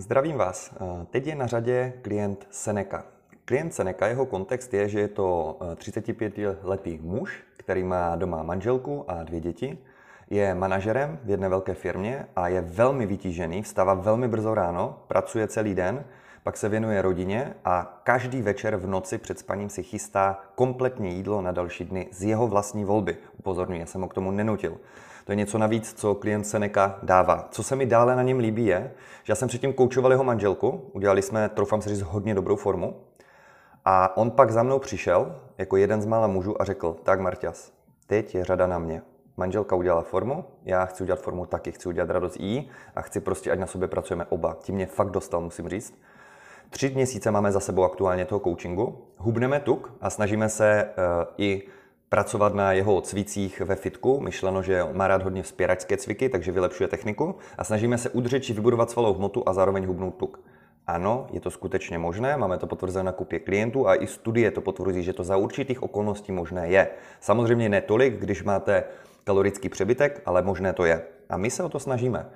zdravím vás. Teď je na řadě klient Seneca. Klient Seneca, jeho kontext je, že je to 35-letý muž, který má doma manželku a dvě děti, je manažerem v jedné velké firmě a je velmi vytížený, vstává velmi brzo ráno, pracuje celý den, pak se věnuje rodině a každý večer v noci před spaním si chystá kompletně jídlo na další dny z jeho vlastní volby. Upozorňuji, já jsem ho k tomu nenutil. To je něco navíc, co klient Seneca dává. Co se mi dále na něm líbí je, že já jsem předtím koučoval jeho manželku, udělali jsme, troufám se říct, hodně dobrou formu. A on pak za mnou přišel jako jeden z mála mužů a řekl, tak Marťas, teď je řada na mě. Manželka udělala formu, já chci udělat formu taky, chci udělat radost jí a chci prostě, ať na sobě pracujeme oba. Tím mě fakt dostal, musím říct. Tři měsíce máme za sebou aktuálně toho coachingu. Hubneme tuk a snažíme se uh, i pracovat na jeho cvicích ve fitku. Myšleno, že má rád hodně vzpěračské cviky, takže vylepšuje techniku. A snažíme se udržet či vybudovat svalovou hmotu a zároveň hubnout tuk. Ano, je to skutečně možné, máme to potvrzené na kupě klientů a i studie to potvrzují, že to za určitých okolností možné je. Samozřejmě ne tolik, když máte kalorický přebytek, ale možné to je. A my se o to snažíme.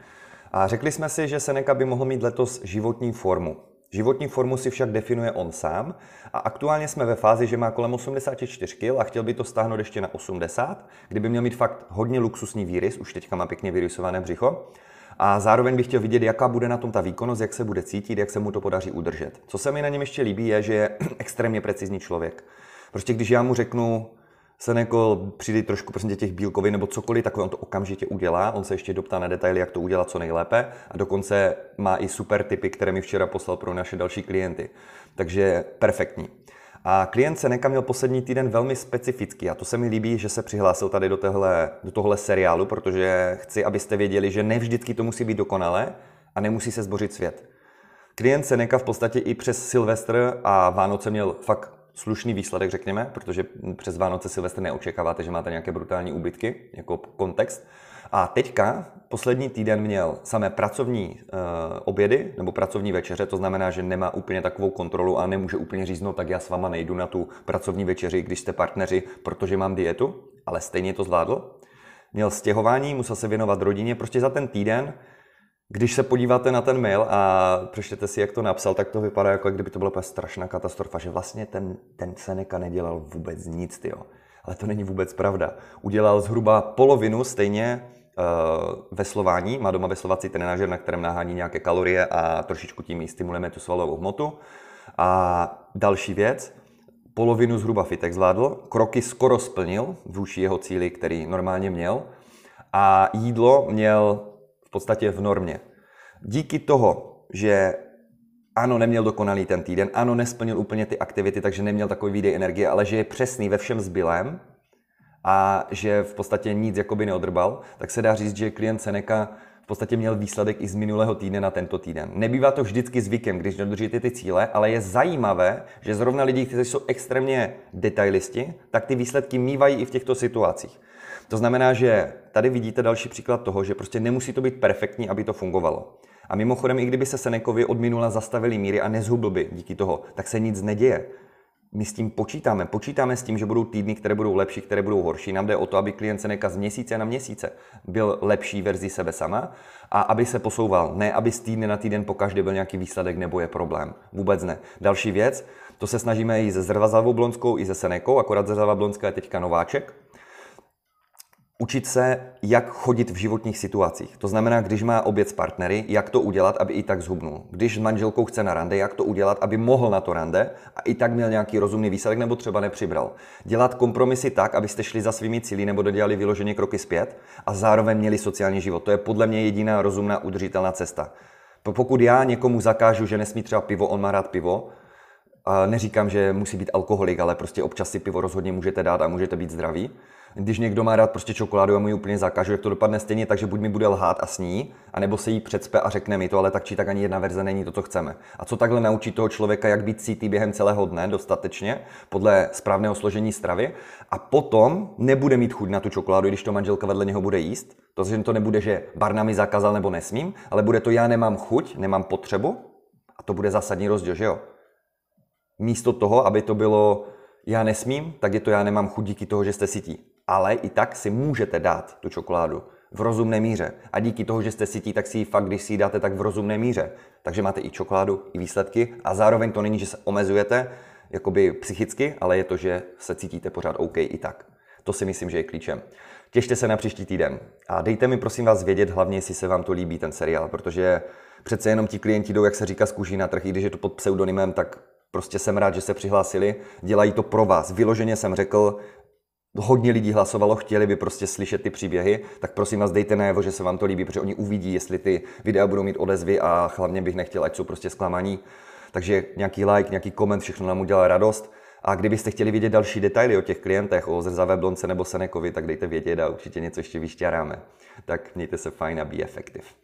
A řekli jsme si, že Seneca by mohl mít letos životní formu. Životní formu si však definuje on sám a aktuálně jsme ve fázi, že má kolem 84 kg a chtěl by to stáhnout ještě na 80, kdyby měl mít fakt hodně luxusní výrys, už teďka má pěkně vyrysované břicho. A zároveň bych chtěl vidět, jaká bude na tom ta výkonnost, jak se bude cítit, jak se mu to podaří udržet. Co se mi na něm ještě líbí, je, že je extrémně precizní člověk. Prostě když já mu řeknu, Seneko, přijde trošku prostě těch bílkovin nebo cokoliv, tak on to okamžitě udělá. On se ještě doptá na detaily, jak to udělat co nejlépe a dokonce má i super typy, které mi včera poslal pro naše další klienty. Takže perfektní. A klient Seneca měl poslední týden velmi specifický a to se mi líbí, že se přihlásil tady do, tohle, do tohle seriálu, protože chci, abyste věděli, že ne vždycky to musí být dokonalé a nemusí se zbořit svět. Klient Seneca v podstatě i přes Silvestr a Vánoce měl fakt slušný výsledek, řekněme, protože přes Vánoce Silvestr neočekáváte, že máte nějaké brutální úbytky jako kontext. A teďka poslední týden měl samé pracovní uh, obědy nebo pracovní večeře, to znamená, že nemá úplně takovou kontrolu a nemůže úplně říznout, tak já s váma nejdu na tu pracovní večeři, když jste partneři, protože mám dietu, ale stejně to zvládl. Měl stěhování, musel se věnovat rodině, prostě za ten týden když se podíváte na ten mail a přečtěte si, jak to napsal, tak to vypadá jako kdyby to byla strašná katastrofa, že vlastně ten, ten Seneca nedělal vůbec nic, tyjo. Ale to není vůbec pravda. Udělal zhruba polovinu stejně uh, veslování, má doma veslovací trenažer, na kterém nahání nějaké kalorie a trošičku tím i stimulujeme tu svalovou hmotu. A další věc, polovinu zhruba fitek zvládl, kroky skoro splnil vůči jeho cíli, který normálně měl a jídlo měl podstatě v normě. Díky toho, že ano, neměl dokonalý ten týden, ano, nesplnil úplně ty aktivity, takže neměl takový výdej energie, ale že je přesný ve všem zbylém a že v podstatě nic jakoby neodrbal, tak se dá říct, že klient Seneca v podstatě měl výsledek i z minulého týdne na tento týden. Nebývá to vždycky zvykem, když dodržíte ty cíle, ale je zajímavé, že zrovna lidi, kteří jsou extrémně detailisti, tak ty výsledky mývají i v těchto situacích. To znamená, že tady vidíte další příklad toho, že prostě nemusí to být perfektní, aby to fungovalo. A mimochodem, i kdyby se Senekovi od minula zastavili míry a nezhubl by díky toho, tak se nic neděje. My s tím počítáme. Počítáme s tím, že budou týdny, které budou lepší, které budou horší. Nám jde o to, aby klient Seneka z měsíce na měsíce byl lepší verzi sebe sama a aby se posouval. Ne, aby z týdne na týden po každé byl nějaký výsledek nebo je problém. Vůbec ne. Další věc, to se snažíme i ze Zrvazavou Blonskou, i ze Senekou, akorát Zrvazavá Blonská je teďka nováček, učit se, jak chodit v životních situacích. To znamená, když má oběd s partnery, jak to udělat, aby i tak zhubnul. Když s manželkou chce na rande, jak to udělat, aby mohl na to rande a i tak měl nějaký rozumný výsledek nebo třeba nepřibral. Dělat kompromisy tak, abyste šli za svými cíly nebo dodělali vyloženě kroky zpět a zároveň měli sociální život. To je podle mě jediná rozumná udržitelná cesta. Pokud já někomu zakážu, že nesmí třeba pivo, on má rád pivo, neříkám, že musí být alkoholik, ale prostě občas si pivo rozhodně můžete dát a můžete být zdraví když někdo má rád prostě čokoládu a mu ji úplně zakážu, jak to dopadne stejně tak, že buď mi bude lhát a sní, anebo se jí předspe a řekne mi to, ale tak či tak ani jedna verze není to, co chceme. A co takhle naučí toho člověka, jak být cítý během celého dne dostatečně, podle správného složení stravy, a potom nebude mít chuť na tu čokoládu, když to manželka vedle něho bude jíst. To, že to nebude, že Barna mi zakázal nebo nesmím, ale bude to já nemám chuť, nemám potřebu, a to bude zásadní rozdíl, že jo? Místo toho, aby to bylo já nesmím, tak je to já nemám chuť díky toho, že jste sytí ale i tak si můžete dát tu čokoládu. v rozumné míře. A díky toho, že jste sytí, tak si ji fakt, když si ji dáte, tak v rozumné míře. Takže máte i čokoládu, i výsledky a zároveň to není, že se omezujete, jakoby psychicky, ale je to, že se cítíte pořád OK i tak. To si myslím, že je klíčem. Těšte se na příští týden a dejte mi prosím vás vědět hlavně, jestli se vám to líbí ten seriál, protože přece jenom ti klienti jdou, jak se říká, z kůží na trh, i když je to pod pseudonymem, tak prostě jsem rád, že se přihlásili, dělají to pro vás. Vyloženě jsem řekl, hodně lidí hlasovalo, chtěli by prostě slyšet ty příběhy, tak prosím vás dejte najevo, že se vám to líbí, protože oni uvidí, jestli ty videa budou mít odezvy a hlavně bych nechtěl, ať jsou prostě zklamaní. Takže nějaký like, nějaký koment, všechno nám udělá radost. A kdybyste chtěli vidět další detaily o těch klientech, o zrzavé blonce nebo Senekovi, tak dejte vědět a určitě něco ještě vyšťaráme. Tak mějte se fajn a be effective.